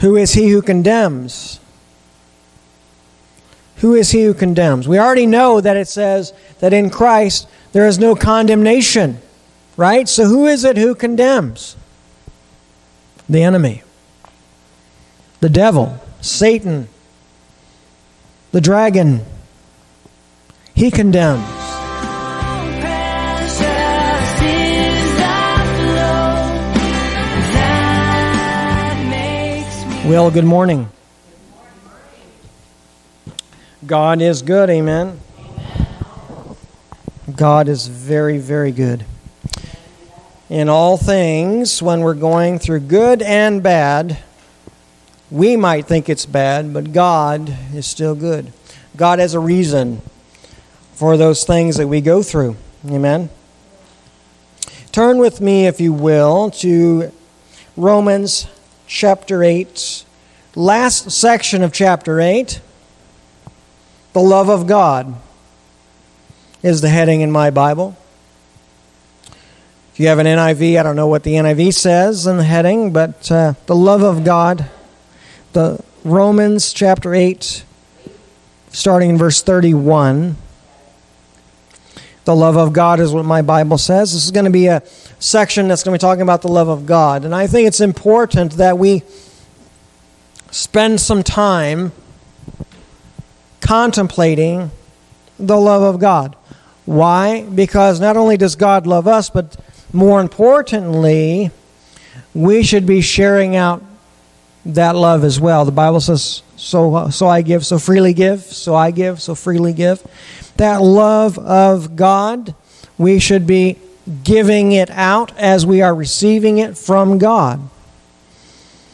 Who is he who condemns? Who is he who condemns? We already know that it says that in Christ there is no condemnation, right? So who is it who condemns? The enemy, the devil, Satan, the dragon. He condemns. Well, good morning. God is good, amen. God is very, very good. In all things, when we're going through good and bad, we might think it's bad, but God is still good. God has a reason for those things that we go through. Amen. Turn with me, if you will, to Romans chapter 8, last section of chapter 8. The love of God is the heading in my Bible. If you have an NIV, I don't know what the NIV says in the heading, but uh, the love of God, the Romans chapter 8, starting in verse 31. The love of God is what my Bible says. This is going to be a section that's going to be talking about the love of God. And I think it's important that we spend some time contemplating the love of God. Why? Because not only does God love us, but more importantly, we should be sharing out that love as well. The Bible says, "So, so I give, so freely give, so I give, so freely give." That love of God, we should be giving it out as we are receiving it from God.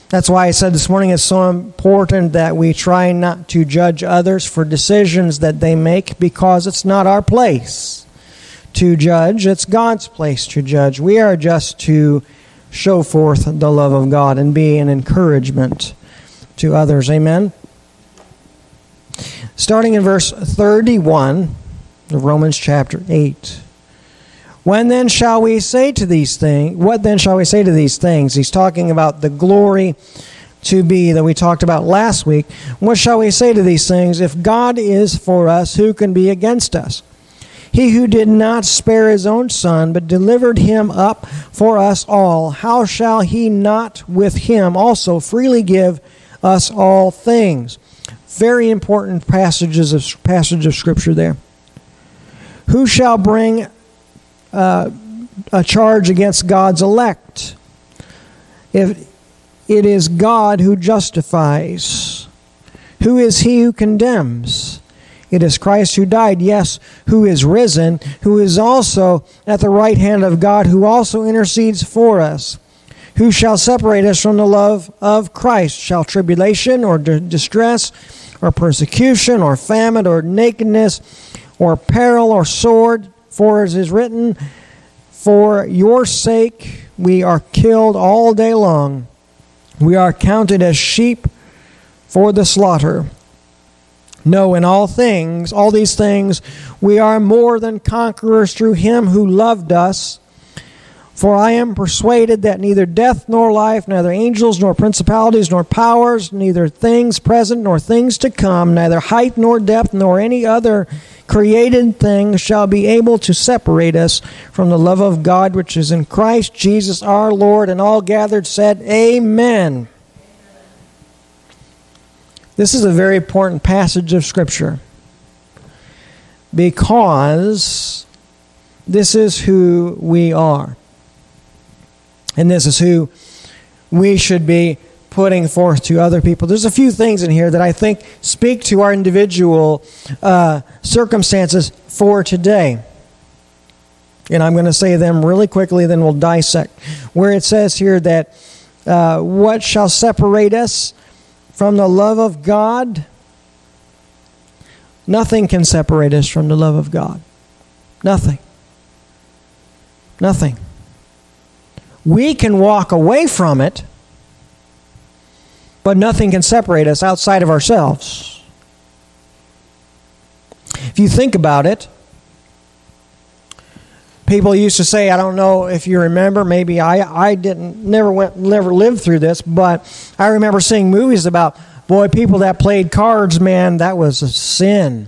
That's why I said this morning it's so important that we try not to judge others for decisions that they make because it's not our place to judge, it's God's place to judge. We are just to show forth the love of God and be an encouragement to others. Amen. Starting in verse 31 of Romans chapter 8. When then shall we say to these things? What then shall we say to these things? He's talking about the glory to be that we talked about last week. What shall we say to these things? If God is for us, who can be against us? He who did not spare his own son, but delivered him up for us all, how shall he not with him also freely give us all things? Very important passages of passage of scripture there. Who shall bring uh, a charge against God's elect. If it is God who justifies, who is he who condemns? It is Christ who died, yes, who is risen, who is also at the right hand of God, who also intercedes for us. Who shall separate us from the love of Christ? Shall tribulation or distress or persecution or famine or nakedness or peril or sword? For as is written, For your sake we are killed all day long. We are counted as sheep for the slaughter. No, in all things, all these things, we are more than conquerors through him who loved us. For I am persuaded that neither death nor life, neither angels nor principalities nor powers, neither things present nor things to come, neither height nor depth nor any other created thing shall be able to separate us from the love of God which is in Christ Jesus our Lord. And all gathered said, Amen. This is a very important passage of Scripture because this is who we are. And this is who we should be putting forth to other people. There's a few things in here that I think speak to our individual uh, circumstances for today. And I'm going to say them really quickly, then we'll dissect. Where it says here that uh, what shall separate us from the love of God? Nothing can separate us from the love of God. Nothing. Nothing. We can walk away from it but nothing can separate us outside of ourselves. If you think about it, people used to say, I don't know if you remember, maybe I, I didn't, never went, never lived through this, but I remember seeing movies about, boy, people that played cards, man, that was a sin.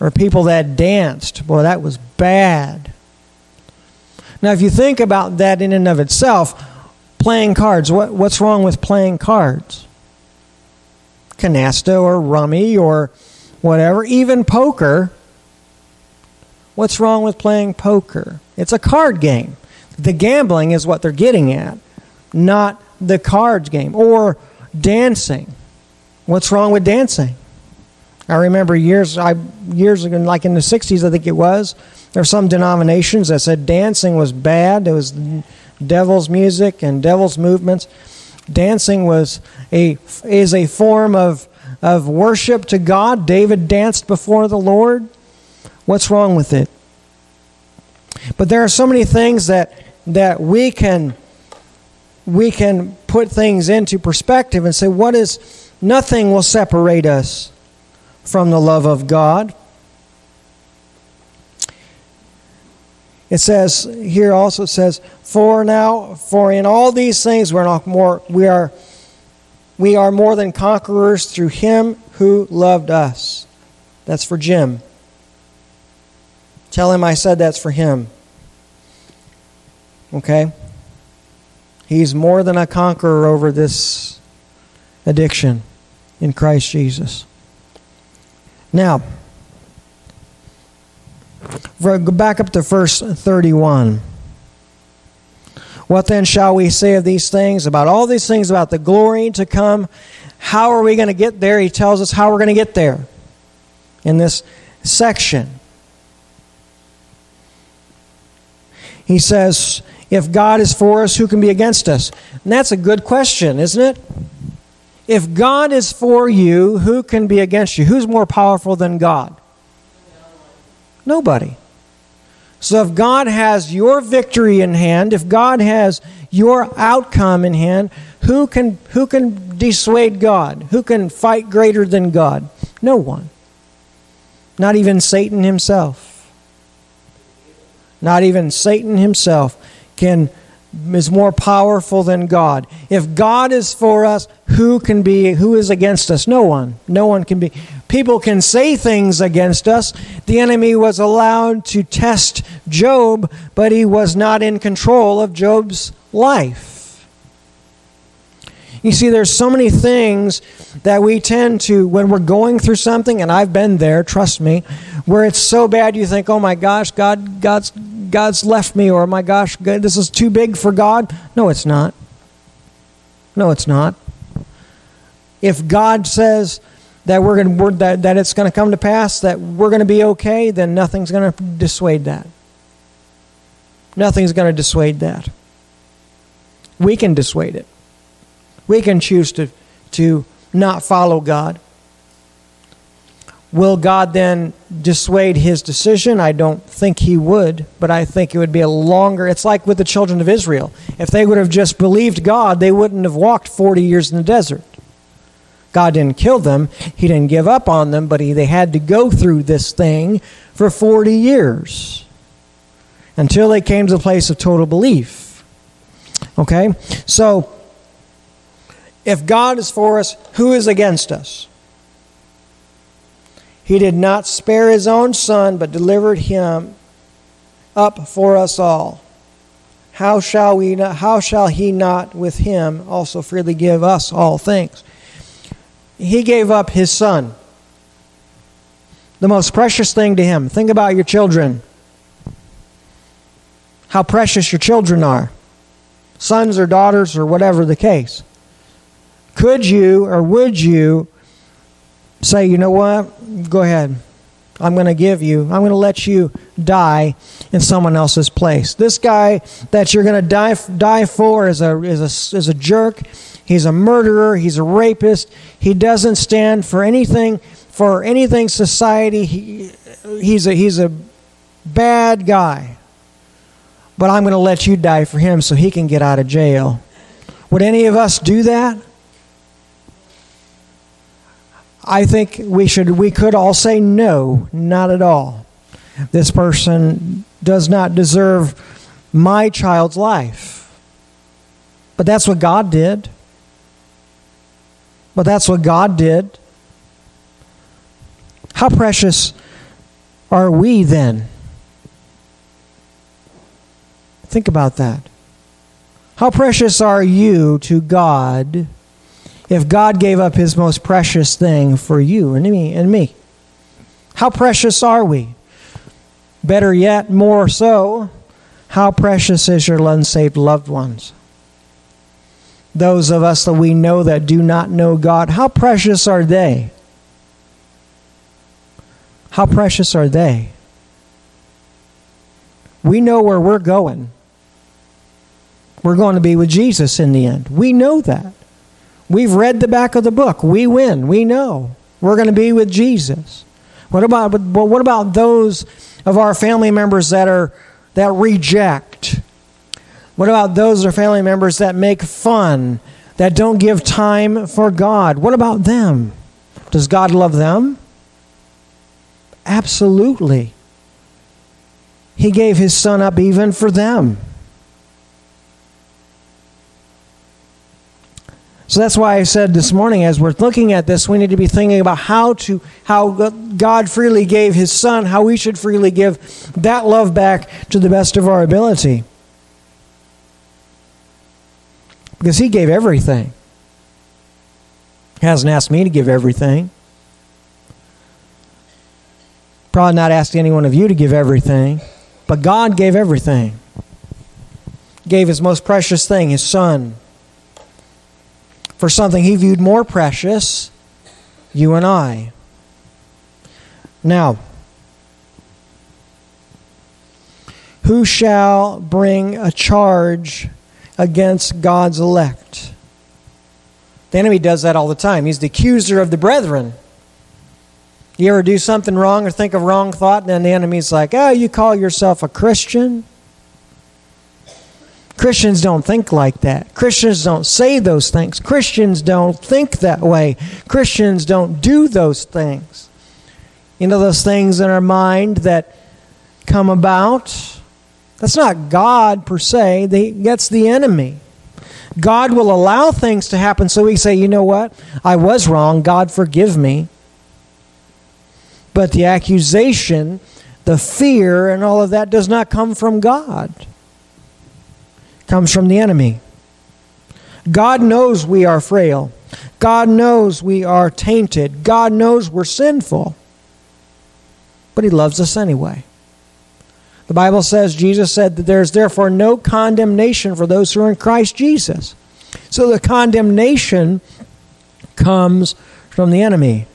Or people that danced, boy, that was bad. Now, if you think about that in and of itself, playing cards, what, what's wrong with playing cards? Canasta or rummy or whatever, even poker What's wrong with playing poker? It's a card game. The gambling is what they're getting at, not the cards game. Or dancing. What's wrong with dancing? I remember years I years ago, like in the '60s, I think it was. There were some denominations that said dancing was bad. It was devil's music and devil's movements. Dancing was a is a form of of worship to God. David danced before the Lord. What's wrong with it? But there are so many things that that we can we can put things into perspective and say what is nothing will separate us from the love of God. It says here also says for now for in all these things we're not more we are we are more than conquerors through him who loved us. That's for Jim. Tell him I said that's for him. Okay? He's more than a conqueror over this addiction in Christ Jesus. Now, go back up to verse 31. What then shall we say of these things, about all these things, about the glory to come? How are we going to get there? He tells us how we're going to get there in this section. He says, If God is for us, who can be against us? And that's a good question, isn't it? If God is for you, who can be against you? Who's more powerful than God? Nobody. So if God has your victory in hand, if God has your outcome in hand, who can who can dissuade God? Who can fight greater than God? No one. Not even Satan himself. Not even Satan himself can is more powerful than God. If God is for us, who can be who is against us? No one. No one can be. People can say things against us. The enemy was allowed to test Job, but he was not in control of Job's life. You see, there's so many things that we tend to, when we're going through something, and I've been there, trust me, where it's so bad you think, oh my gosh, God, God's, God's left me, or my gosh, God, this is too big for God. No, it's not. No, it's not. If God says that we're going to, that, that it's going to come to pass, that we're going to be okay, then nothing's going to dissuade that. Nothing's going to dissuade that. We can dissuade it. We can choose to, to not follow God. Will God then dissuade his decision? I don't think he would, but I think it would be a longer. It's like with the children of Israel. If they would have just believed God, they wouldn't have walked 40 years in the desert. God didn't kill them, He didn't give up on them, but he, they had to go through this thing for 40 years until they came to the place of total belief. Okay? So, if God is for us, who is against us? He did not spare his own son, but delivered him up for us all. How shall we not, how shall he not with him also freely give us all things? He gave up his son. The most precious thing to him. Think about your children. How precious your children are. Sons or daughters or whatever the case. Could you or would you say, you know what? Go ahead. I'm going to give you, I'm going to let you die in someone else's place. This guy that you're going to die, die for is a, is, a, is a jerk. He's a murderer. He's a rapist. He doesn't stand for anything, for anything society. He, he's, a, he's a bad guy. But I'm going to let you die for him so he can get out of jail. Would any of us do that? I think we should we could all say no, not at all. This person does not deserve my child's life. But that's what God did. But that's what God did. How precious are we then? Think about that. How precious are you to God if God gave up his most precious thing for you and me and me? How precious are we? Better yet, more so, how precious is your unsaved loved ones? Those of us that we know that do not know God, how precious are they? How precious are they? We know where we're going. We're going to be with Jesus in the end. We know that. We've read the back of the book. We win. We know. We're going to be with Jesus. What about but what about those of our family members that are that reject? What about those our family members that make fun, that don't give time for God? What about them? Does God love them? Absolutely. He gave his son up even for them. So that's why I said this morning, as we're looking at this, we need to be thinking about how to how God freely gave His Son, how we should freely give that love back to the best of our ability, because He gave everything. He hasn't asked me to give everything. Probably not asked any one of you to give everything, but God gave everything. Gave His most precious thing, His Son for something he viewed more precious, you and I. Now, who shall bring a charge against God's elect? The enemy does that all the time. He's the accuser of the brethren. You ever do something wrong or think a wrong thought, and then the enemy's like, oh, you call yourself a Christian? Christians don't think like that. Christians don't say those things. Christians don't think that way. Christians don't do those things. You know, those things in our mind that come about? That's not God per se, that's the enemy. God will allow things to happen so we say, you know what? I was wrong. God, forgive me. But the accusation, the fear, and all of that does not come from God comes from the enemy. God knows we are frail. God knows we are tainted. God knows we're sinful. But He loves us anyway. The Bible says, Jesus said that there is therefore no condemnation for those who are in Christ Jesus. So the condemnation comes from the enemy,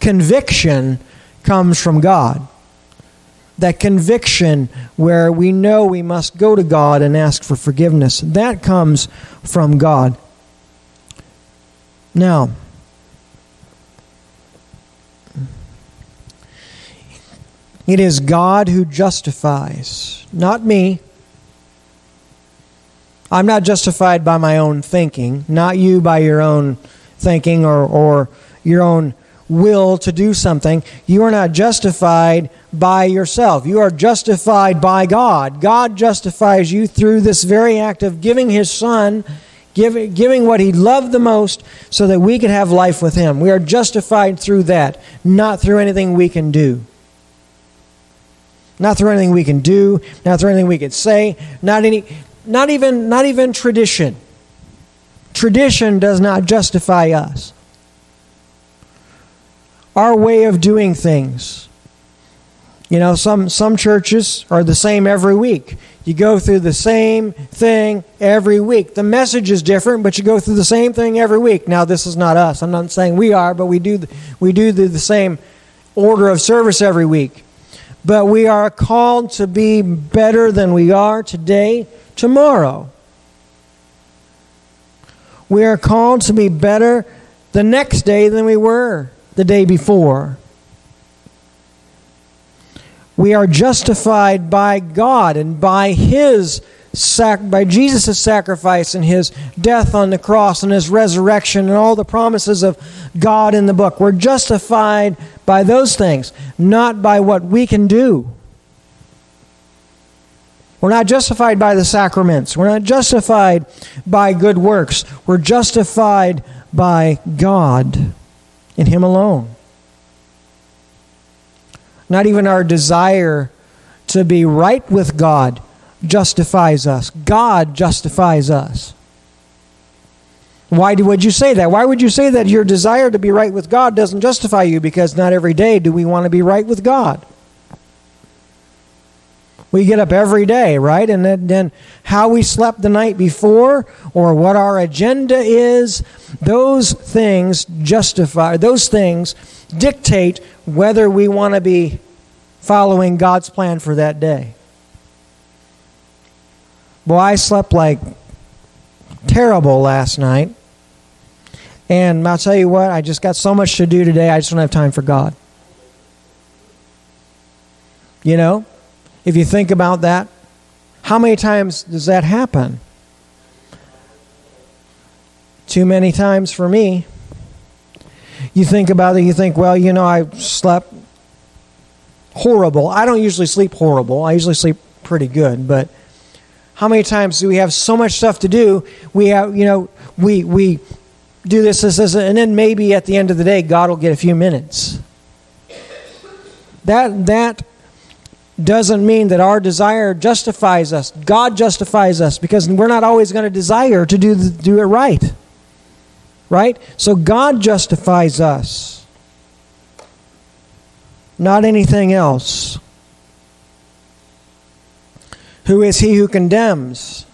conviction comes from God that conviction where we know we must go to God and ask for forgiveness. That comes from God. Now, it is God who justifies, not me. I'm not justified by my own thinking, not you by your own thinking or, or your own will to do something. You are not justified by yourself. You are justified by God. God justifies you through this very act of giving His Son, give, giving what He loved the most, so that we could have life with Him. We are justified through that, not through anything we can do. Not through anything we can do, not through anything we can say, not any not even not even tradition. Tradition does not justify us. Our way of doing things you know, some, some churches are the same every week. You go through the same thing every week. The message is different, but you go through the same thing every week. Now, this is not us. I'm not saying we are, but we do, we do the, the same order of service every week. But we are called to be better than we are today, tomorrow. We are called to be better the next day than we were the day before. We are justified by God and by His sac- by Jesus' sacrifice and His death on the cross and His resurrection and all the promises of God in the book. We're justified by those things, not by what we can do. We're not justified by the sacraments. We're not justified by good works. We're justified by God in Him alone. Not even our desire to be right with God justifies us. God justifies us. Why would you say that? Why would you say that your desire to be right with God doesn't justify you? Because not every day do we want to be right with God. We get up every day, right? And then, then how we slept the night before or what our agenda is, those things justify, those things dictate whether we want to be following God's plan for that day. Boy, I slept like terrible last night. And I'll tell you what, I just got so much to do today, I just don't have time for God. You know, if you think about that, how many times does that happen? Too many times for me. You think about it, you think, well, you know, I slept horrible. I don't usually sleep horrible, I usually sleep pretty good, but how many times do we have so much stuff to do? We have, you know, we we do this, this, this, and then maybe at the end of the day, God will get a few minutes. That that doesn't mean that our desire justifies us. God justifies us because we're not always going to desire to do the, do it right. Right? So God justifies us. Not anything else. Who is he who condemns?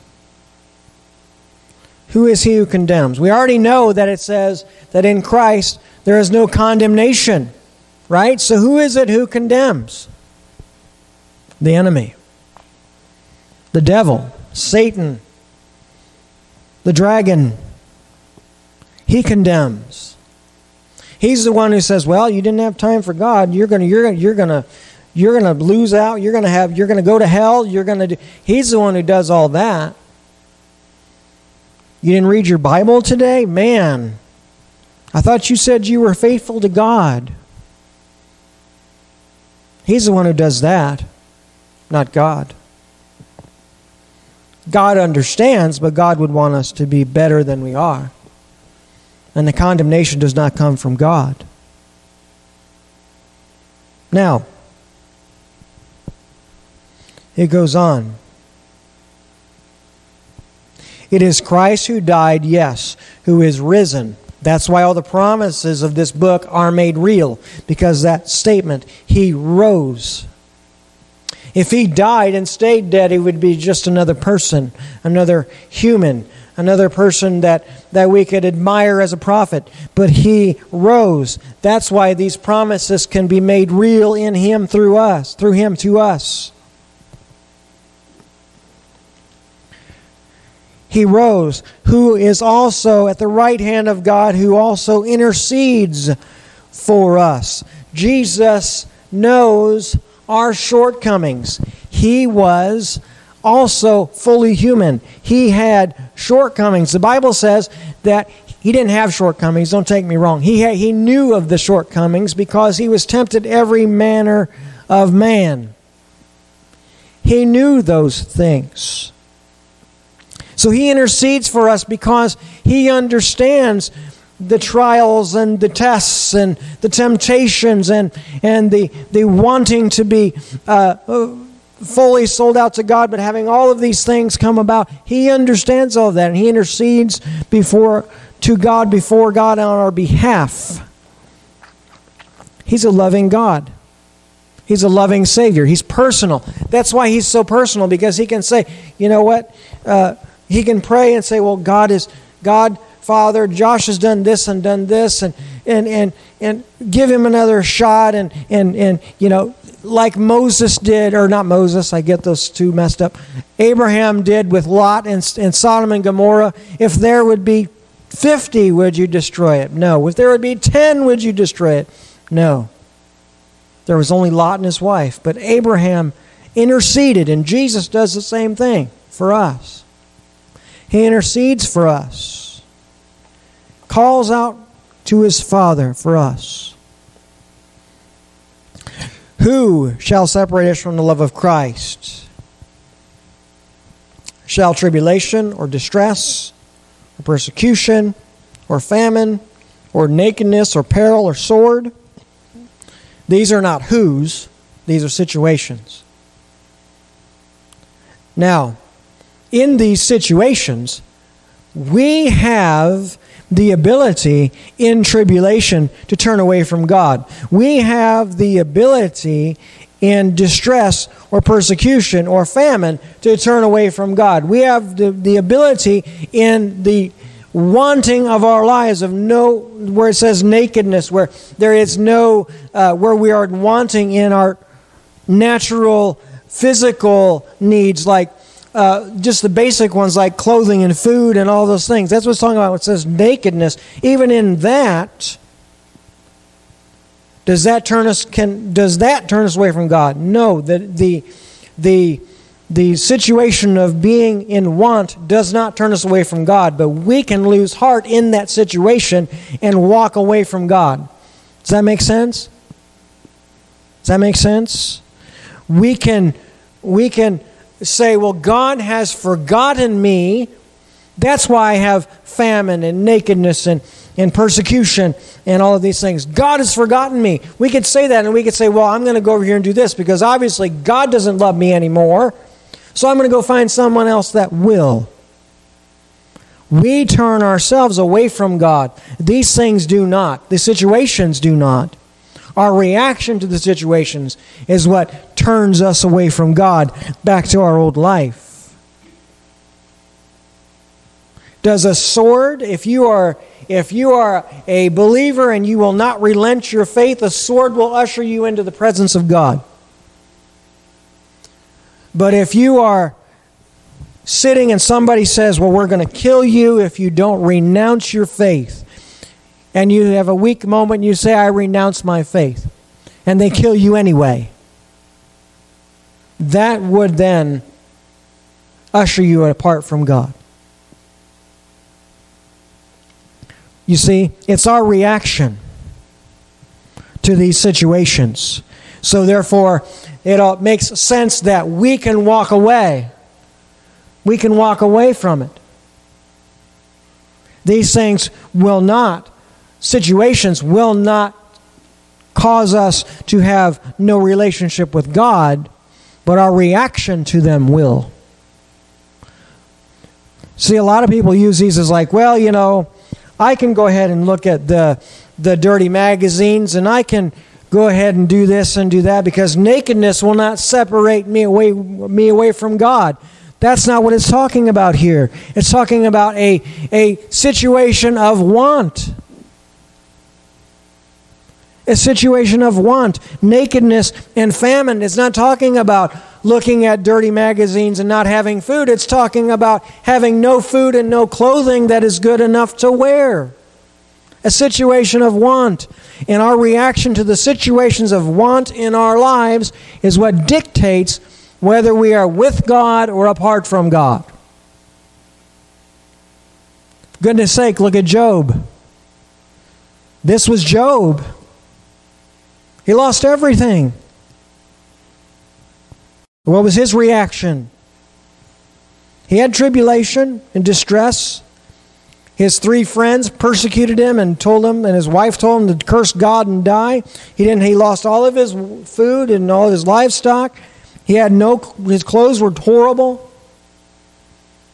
Who is he who condemns? We already know that it says that in Christ there is no condemnation, right? So who is it who condemns? The enemy, the devil, Satan, the dragon. He condemns. He's the one who says, "Well, you didn't have time for God. You're going to you're you're going to you're going to lose out. You're going to have you're going to go to hell. You're going to He's the one who does all that. You didn't read your Bible today? Man, I thought you said you were faithful to God. He's the one who does that, not God. God understands, but God would want us to be better than we are. And the condemnation does not come from God. Now, it goes on. It is Christ who died, yes, who is risen. That's why all the promises of this book are made real, because that statement, He rose. If He died and stayed dead, He would be just another person, another human, another person that, that we could admire as a prophet. But He rose. That's why these promises can be made real in Him through us, through Him to us. He rose, who is also at the right hand of God, who also intercedes for us. Jesus knows our shortcomings. He was also fully human. He had shortcomings. The Bible says that he didn't have shortcomings, don't take me wrong. He, had, he knew of the shortcomings because he was tempted every manner of man. He knew those things. So he intercedes for us because he understands the trials and the tests and the temptations and, and the, the wanting to be uh, fully sold out to God, but having all of these things come about. He understands all of that and he intercedes before to God before God on our behalf. He's a loving God. He's a loving Savior. He's personal. That's why he's so personal because he can say, you know what? Uh, he can pray and say, Well, God is God, Father, Josh has done this and done this, and and and and give him another shot and and and you know, like Moses did, or not Moses, I get those two messed up. Abraham did with Lot and, and Sodom and Gomorrah. If there would be 50, would you destroy it? No. If there would be 10, would you destroy it? No. There was only Lot and his wife. But Abraham interceded, and Jesus does the same thing for us. He intercedes for us, calls out to his Father for us. Who shall separate us from the love of Christ? shall tribulation or distress or persecution or famine or nakedness or peril or sword. These are not whose, these are situations. Now, in these situations, we have the ability in tribulation to turn away from God. We have the ability in distress or persecution or famine to turn away from God. We have the, the ability in the wanting of our lives of no where it says nakedness where there is no uh, where we are wanting in our natural physical needs like uh, just the basic ones like clothing and food and all those things that's what it's talking about it says nakedness even in that does that turn us can does that turn us away from god no the the the the situation of being in want does not turn us away from God, but we can lose heart in that situation and walk away from God. Does that make sense? Does that make sense? We can we can say, well, God has forgotten me. That's why I have famine and nakedness and, and persecution and all of these things. God has forgotten me. We could say that and we could say, well, I'm going to go over here and do this because obviously God doesn't love me anymore. So I'm going to go find someone else that will. We turn ourselves away from God. These things do not. The situations do not. Our reaction to the situations is what turns us away from God back to our old life. Does a sword, if you are if you are a believer and you will not relent your faith, a sword will usher you into the presence of God. But if you are sitting and somebody says, Well, we're going to kill you if you don't renounce your faith, and you have a weak moment you say, I renounce my faith, and they kill you anyway, that would then usher you apart from God. You see, it's our reaction to these situations. So, therefore, it all makes sense that we can walk away. We can walk away from it. These things will not, situations will not cause us to have no relationship with God, but our reaction to them will. See, a lot of people use these as like, well, you know, I can go ahead and look at the the dirty magazines and I can go ahead and do this and do that because nakedness will not separate me away, me away from God. That's not what it's talking about here. It's talking about a, a situation of want. A situation of want, nakedness, and famine. It's not talking about looking at dirty magazines and not having food. It's talking about having no food and no clothing that is good enough to wear a situation of want. And our reaction to the situations of want in our lives is what dictates whether we are with God or apart from God. Goodness sake, look at Job. This was Job. He lost everything. What was his reaction? He had tribulation and distress. His three friends persecuted him and told him, and his wife told him to curse God and die. He didn't. He lost all of his food and all of his livestock. He had no. His clothes were horrible.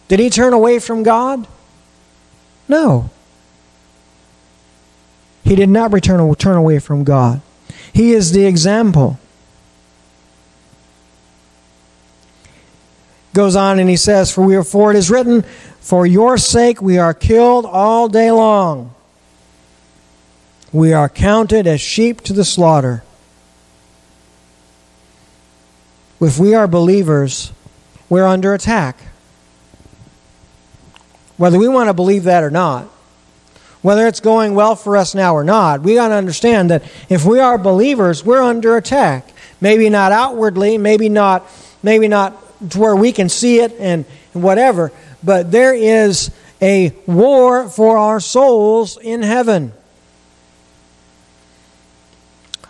Did he turn away from God? No. He did not return turn away from God. He is the example. Goes on and he says, For we are for it is written, for your sake we are killed all day long. We are counted as sheep to the slaughter. If we are believers, we're under attack. Whether we want to believe that or not, whether it's going well for us now or not, we got to understand that if we are believers, we're under attack. Maybe not outwardly, maybe not, maybe not to where we can see it and, and whatever, but there is a war for our souls in heaven.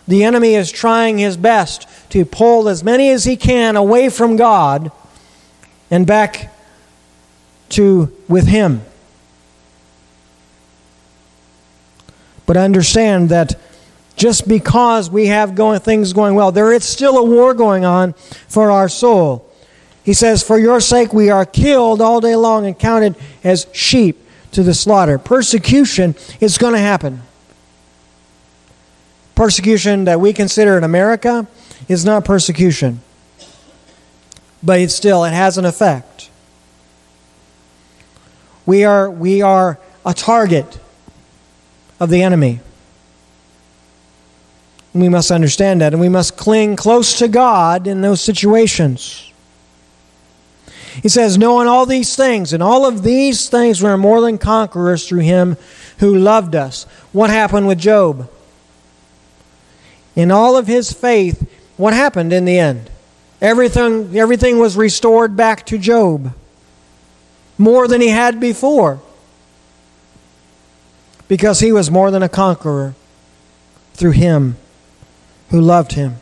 The enemy is trying his best to pull as many as he can away from God and back to with him. But understand that just because we have going, things going well, there is still a war going on for our soul. He says, For your sake we are killed all day long and counted as sheep to the slaughter. Persecution is going to happen. Persecution that we consider in America is not persecution, but it still it has an effect. We are, we are a target of the enemy. We must understand that, and we must cling close to God in those situations. He says, Knowing all these things, and all of these things we are more than conquerors through him who loved us. What happened with Job? In all of his faith, what happened in the end? Everything, everything was restored back to Job. More than he had before. Because he was more than a conqueror through him who loved him.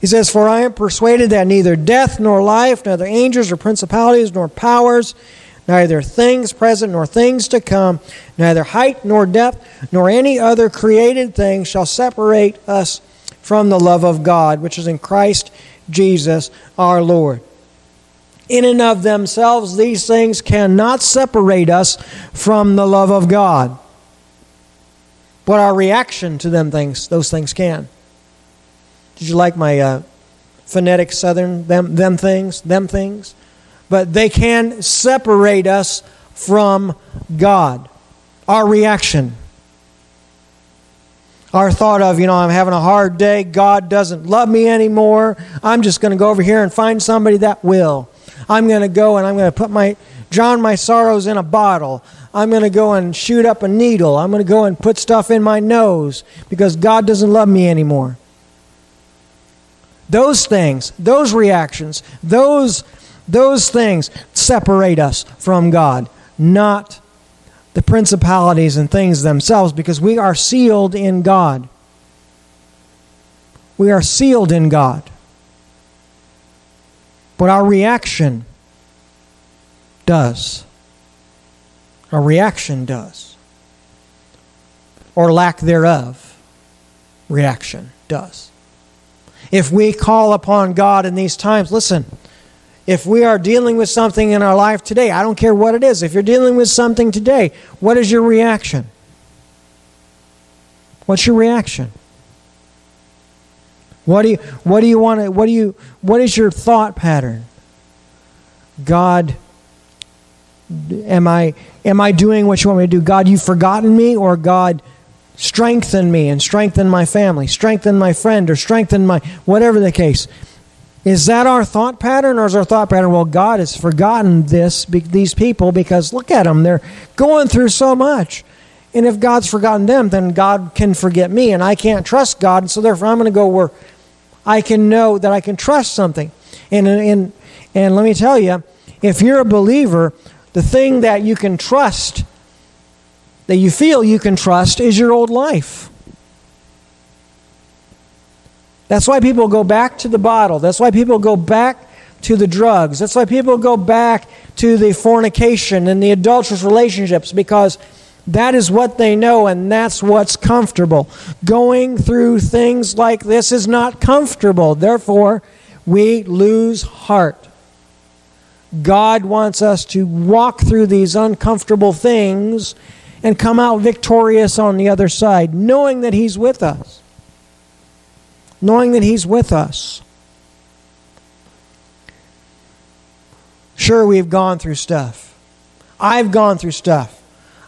He says, For I am persuaded that neither death nor life, neither angels or principalities nor powers, neither things present nor things to come, neither height nor depth, nor any other created thing shall separate us from the love of God, which is in Christ Jesus our Lord. In and of themselves, these things cannot separate us from the love of God. But our reaction to them things, those things can. Did you like my uh, phonetic southern them them things, them things? But they can separate us from God. Our reaction. Our thought of, you know, I'm having a hard day, God doesn't love me anymore. I'm just going to go over here and find somebody that will. I'm going to go and I'm going to put my drown my sorrows in a bottle. I'm going to go and shoot up a needle. I'm going to go and put stuff in my nose because God doesn't love me anymore. Those things, those reactions, those, those things separate us from God, not the principalities and things themselves, because we are sealed in God. We are sealed in God. But our reaction does. Our reaction does. Or lack thereof, reaction does. If we call upon God in these times, listen, if we are dealing with something in our life today, I don't care what it is, if you're dealing with something today, what is your reaction? What's your reaction? What do you what do you want to what do you what is your thought pattern? God am I am I doing what you want me to do? God, you've forgotten me or God strengthen me and strengthen my family, strengthen my friend, or strengthen my whatever the case. Is that our thought pattern, or is our thought pattern, well, God has forgotten this, these people, because look at them, they're going through so much. And if God's forgotten them, then God can forget me, and I can't trust God, and so therefore I'm going to go where I can know that I can trust something. And, and, and let me tell you, if you're a believer, the thing that you can trust that you feel you can trust is your old life. That's why people go back to the bottle. That's why people go back to the drugs. That's why people go back to the fornication and the adulterous relationships because that is what they know and that's what's comfortable. Going through things like this is not comfortable. Therefore, we lose heart. God wants us to walk through these uncomfortable things and come out victorious on the other side, knowing that He's with us. Knowing that He's with us. Sure, we've gone through stuff. I've gone through stuff.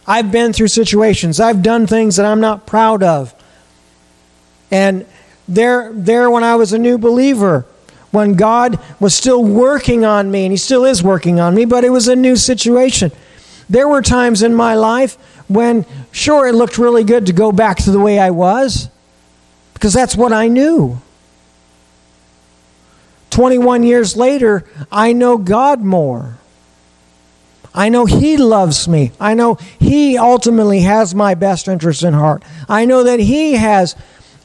I've been through situations. I've done things that I'm not proud of. And there, there when I was a new believer, when God was still working on me, and He still is working on me, but it was a new situation. There were times in my life when, sure, it looked really good to go back to the way I was because that's what I knew. 21 years later, I know God more. I know He loves me. I know He ultimately has my best interest in heart. I know that He has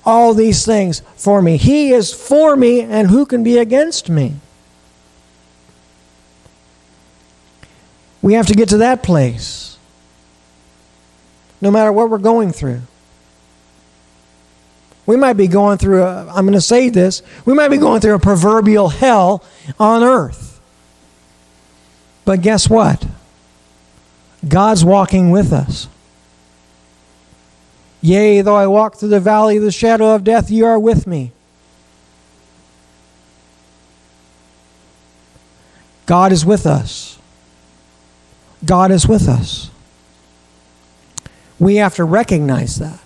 all these things for me. He is for me, and who can be against me? We have to get to that place. No matter what we're going through. We might be going through, i I'm going to say this, we might be going through a proverbial hell on earth. But guess what? God's walking with us. Yea, though I walk through the valley of the shadow of death, you are with me. God is with us. God is with us. We have to recognize that.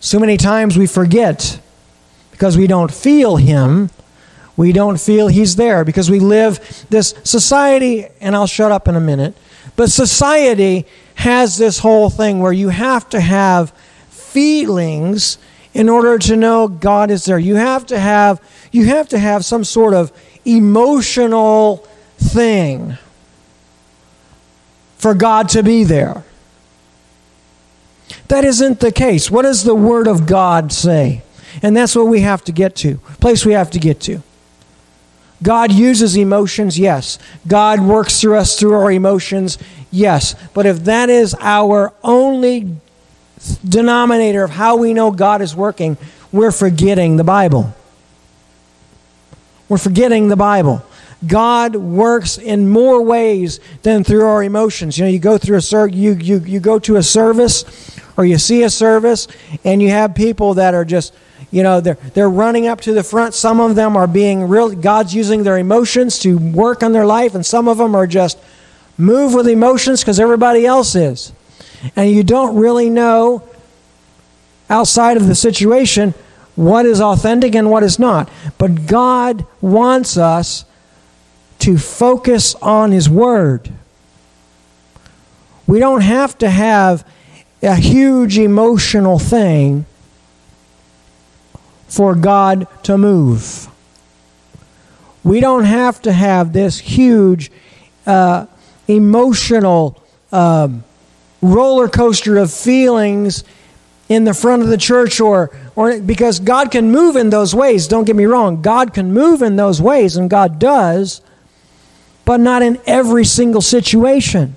So many times we forget because we don't feel Him. We don't feel He's there because we live this society, and I'll shut up in a minute. But society has this whole thing where you have to have feelings in order to know God is there. You have to have you have to have some sort of emotional thing for God to be there. That isn't the case. What does the Word of God say? And that's what we have to get to, place we have to get to. God uses emotions, yes. God works through us through our emotions, yes. But if that is our only denominator of how we know God is working, we're forgetting the Bible. We're forgetting the Bible. God works in more ways than through our emotions. You know, you go through a ser- you, you, you go to a service or you see a service and you have people that are just you know they're they're running up to the front. Some of them are being real god's using their emotions to work on their life and some of them are just move with emotions because everybody else is. And you don't really know outside of the situation what is authentic and what is not. But god wants us to focus on his word. We don't have to have a huge emotional thing for God to move. We don't have to have this huge uh, emotional um, roller coaster of feelings in the front of the church or, or because God can move in those ways. Don't get me wrong. God can move in those ways, and God does, but not in every single situation.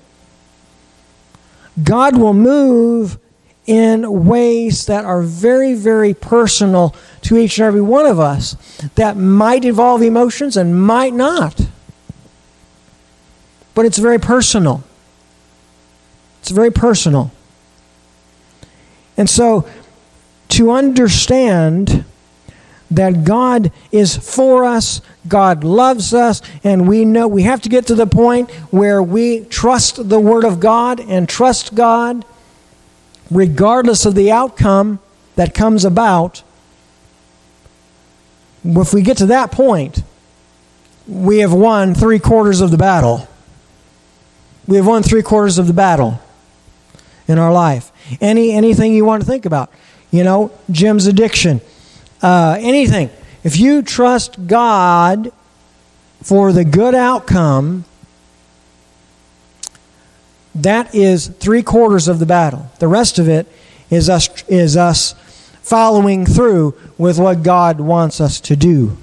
God will move in ways that are very, very personal to each and every one of us that might involve emotions and might not. But it's very personal. It's very personal. And so, to understand that God is for us, God loves us, and we know we have to get to the point where we trust the Word of God and trust God regardless of the outcome that comes about. If we get to that point, we have won three quarters of the battle. We have won three quarters of the battle in our life. Any anything you want to think about, you know, Jim's addiction uh, anything. If you trust God for the good outcome, that is three quarters of the battle. The rest of it is us, is us following through with what God wants us to do.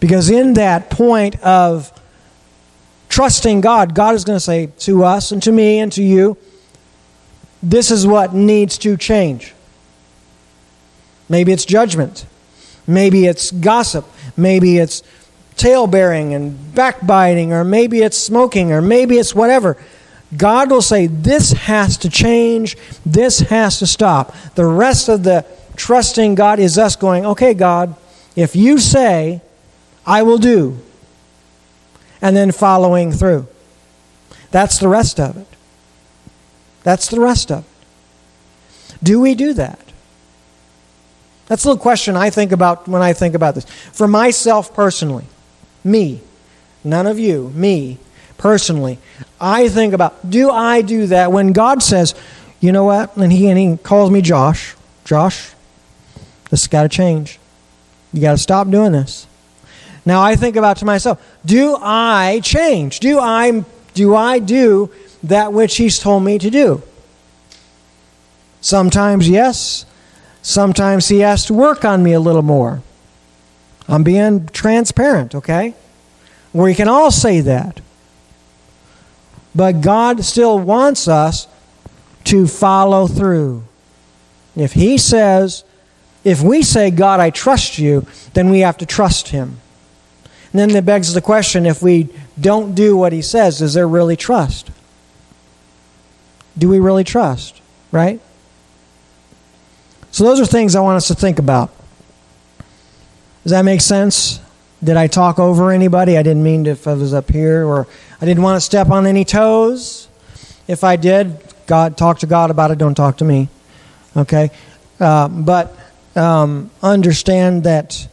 Because in that point of trusting God, God is going to say to us and to me and to you, this is what needs to change. Maybe it's judgment. Maybe it's gossip. Maybe it's talebearing and backbiting, or maybe it's smoking, or maybe it's whatever. God will say, This has to change. This has to stop. The rest of the trusting God is us going, Okay, God, if you say, I will do. And then following through. That's the rest of it. That's the rest of it. Do we do that? That's a little question I think about when I think about this. For myself personally, me, none of you, me personally, I think about do I do that when God says, you know what? And he, and he calls me Josh. Josh, this has got to change. You got to stop doing this. Now I think about to myself, do I change? Do I do I do that which he's told me to do? Sometimes yes, Sometimes he has to work on me a little more. I'm being transparent, okay? We can all say that. But God still wants us to follow through. If He says, if we say, God, I trust you, then we have to trust Him. And then it begs the question if we don't do what He says, is there really trust? Do we really trust? Right? So, those are things I want us to think about. Does that make sense? Did I talk over anybody? I didn't mean to if I was up here, or I didn't want to step on any toes. If I did, God, talk to God about it. Don't talk to me. Okay, uh, but um, understand that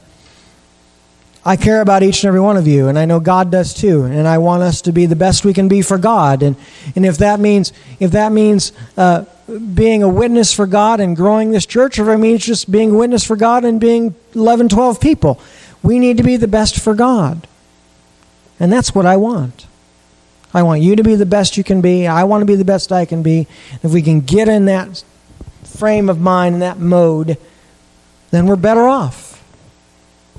I care about each and every one of you, and I know God does too. And I want us to be the best we can be for God. And and if that means if that means uh, being a witness for God and growing this church, or if it means just being a witness for God and being 11, 12 people, we need to be the best for God. And that's what I want. I want you to be the best you can be. I want to be the best I can be. If we can get in that frame of mind, in that mode, then we're better off.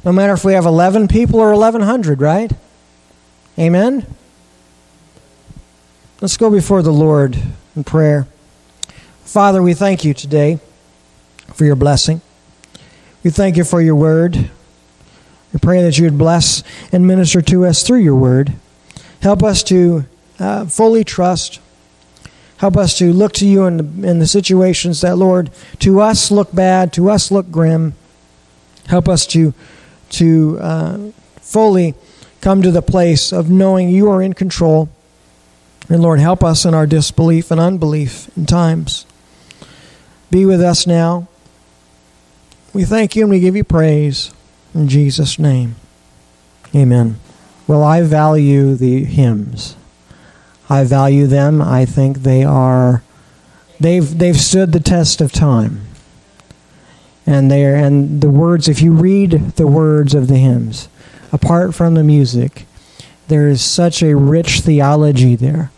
No matter if we have 11 people or 1,100, right? Amen? Let's go before the Lord in prayer. Father, we thank you today for your blessing. We thank you for your word. We pray that you would bless and minister to us through your word. Help us to uh, fully trust. Help us to look to you in the, in the situations that, Lord, to us look bad, to us look grim. Help us to, to uh, fully come to the place of knowing you are in control. And Lord, help us in our disbelief and unbelief in times. Be with us now. We thank you and we give you praise. In Jesus' name, amen. Well, I value the hymns. I value them. I think they are they've they've stood the test of time. And they are, and the words if you read the words of the hymns apart from the music, there is such a rich theology there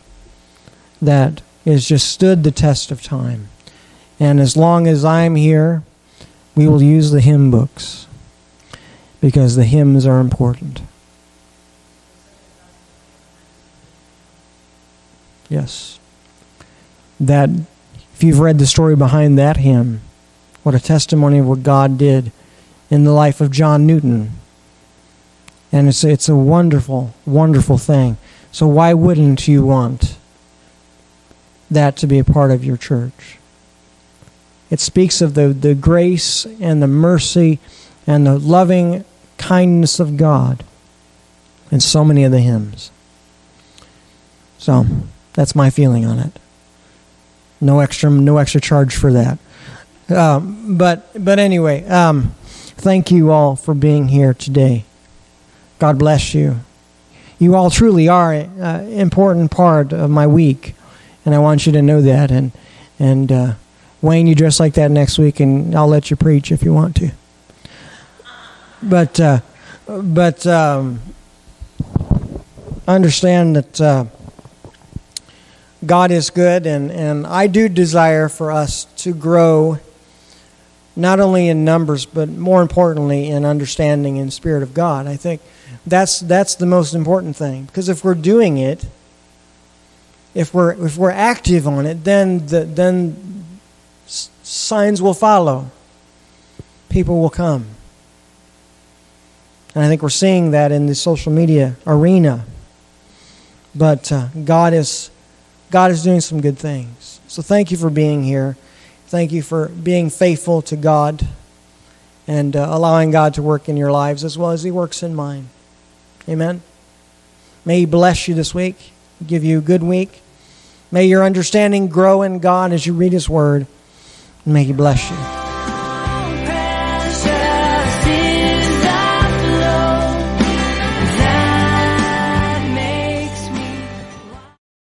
that has just stood the test of time. And as long as I'm here, we will use the hymn books because the hymns are important. Yes. That, if you've read the story behind that hymn, what a testimony of what God did in the life of John Newton. And it's, it's a wonderful, wonderful thing. So, why wouldn't you want that to be a part of your church? It speaks of the, the grace and the mercy and the loving kindness of God in so many of the hymns. So that's my feeling on it. No extra, no extra charge for that. Um, but but anyway, um, thank you all for being here today. God bless you. You all truly are an important part of my week, and I want you to know that. And and uh, Wayne, you dress like that next week, and I'll let you preach if you want to but uh, but um, understand that uh, God is good, and and I do desire for us to grow, not only in numbers, but more importantly in understanding and spirit of God. I think that's that's the most important thing because if we're doing it, if we're if we're active on it, then the, then signs will follow. People will come. And I think we're seeing that in the social media arena. But uh, God is God is doing some good things. So thank you for being here. Thank you for being faithful to God and uh, allowing God to work in your lives as well as He works in mine. Amen. May He bless you this week, give you a good week. May your understanding grow in God as you read His Word. And may He bless you.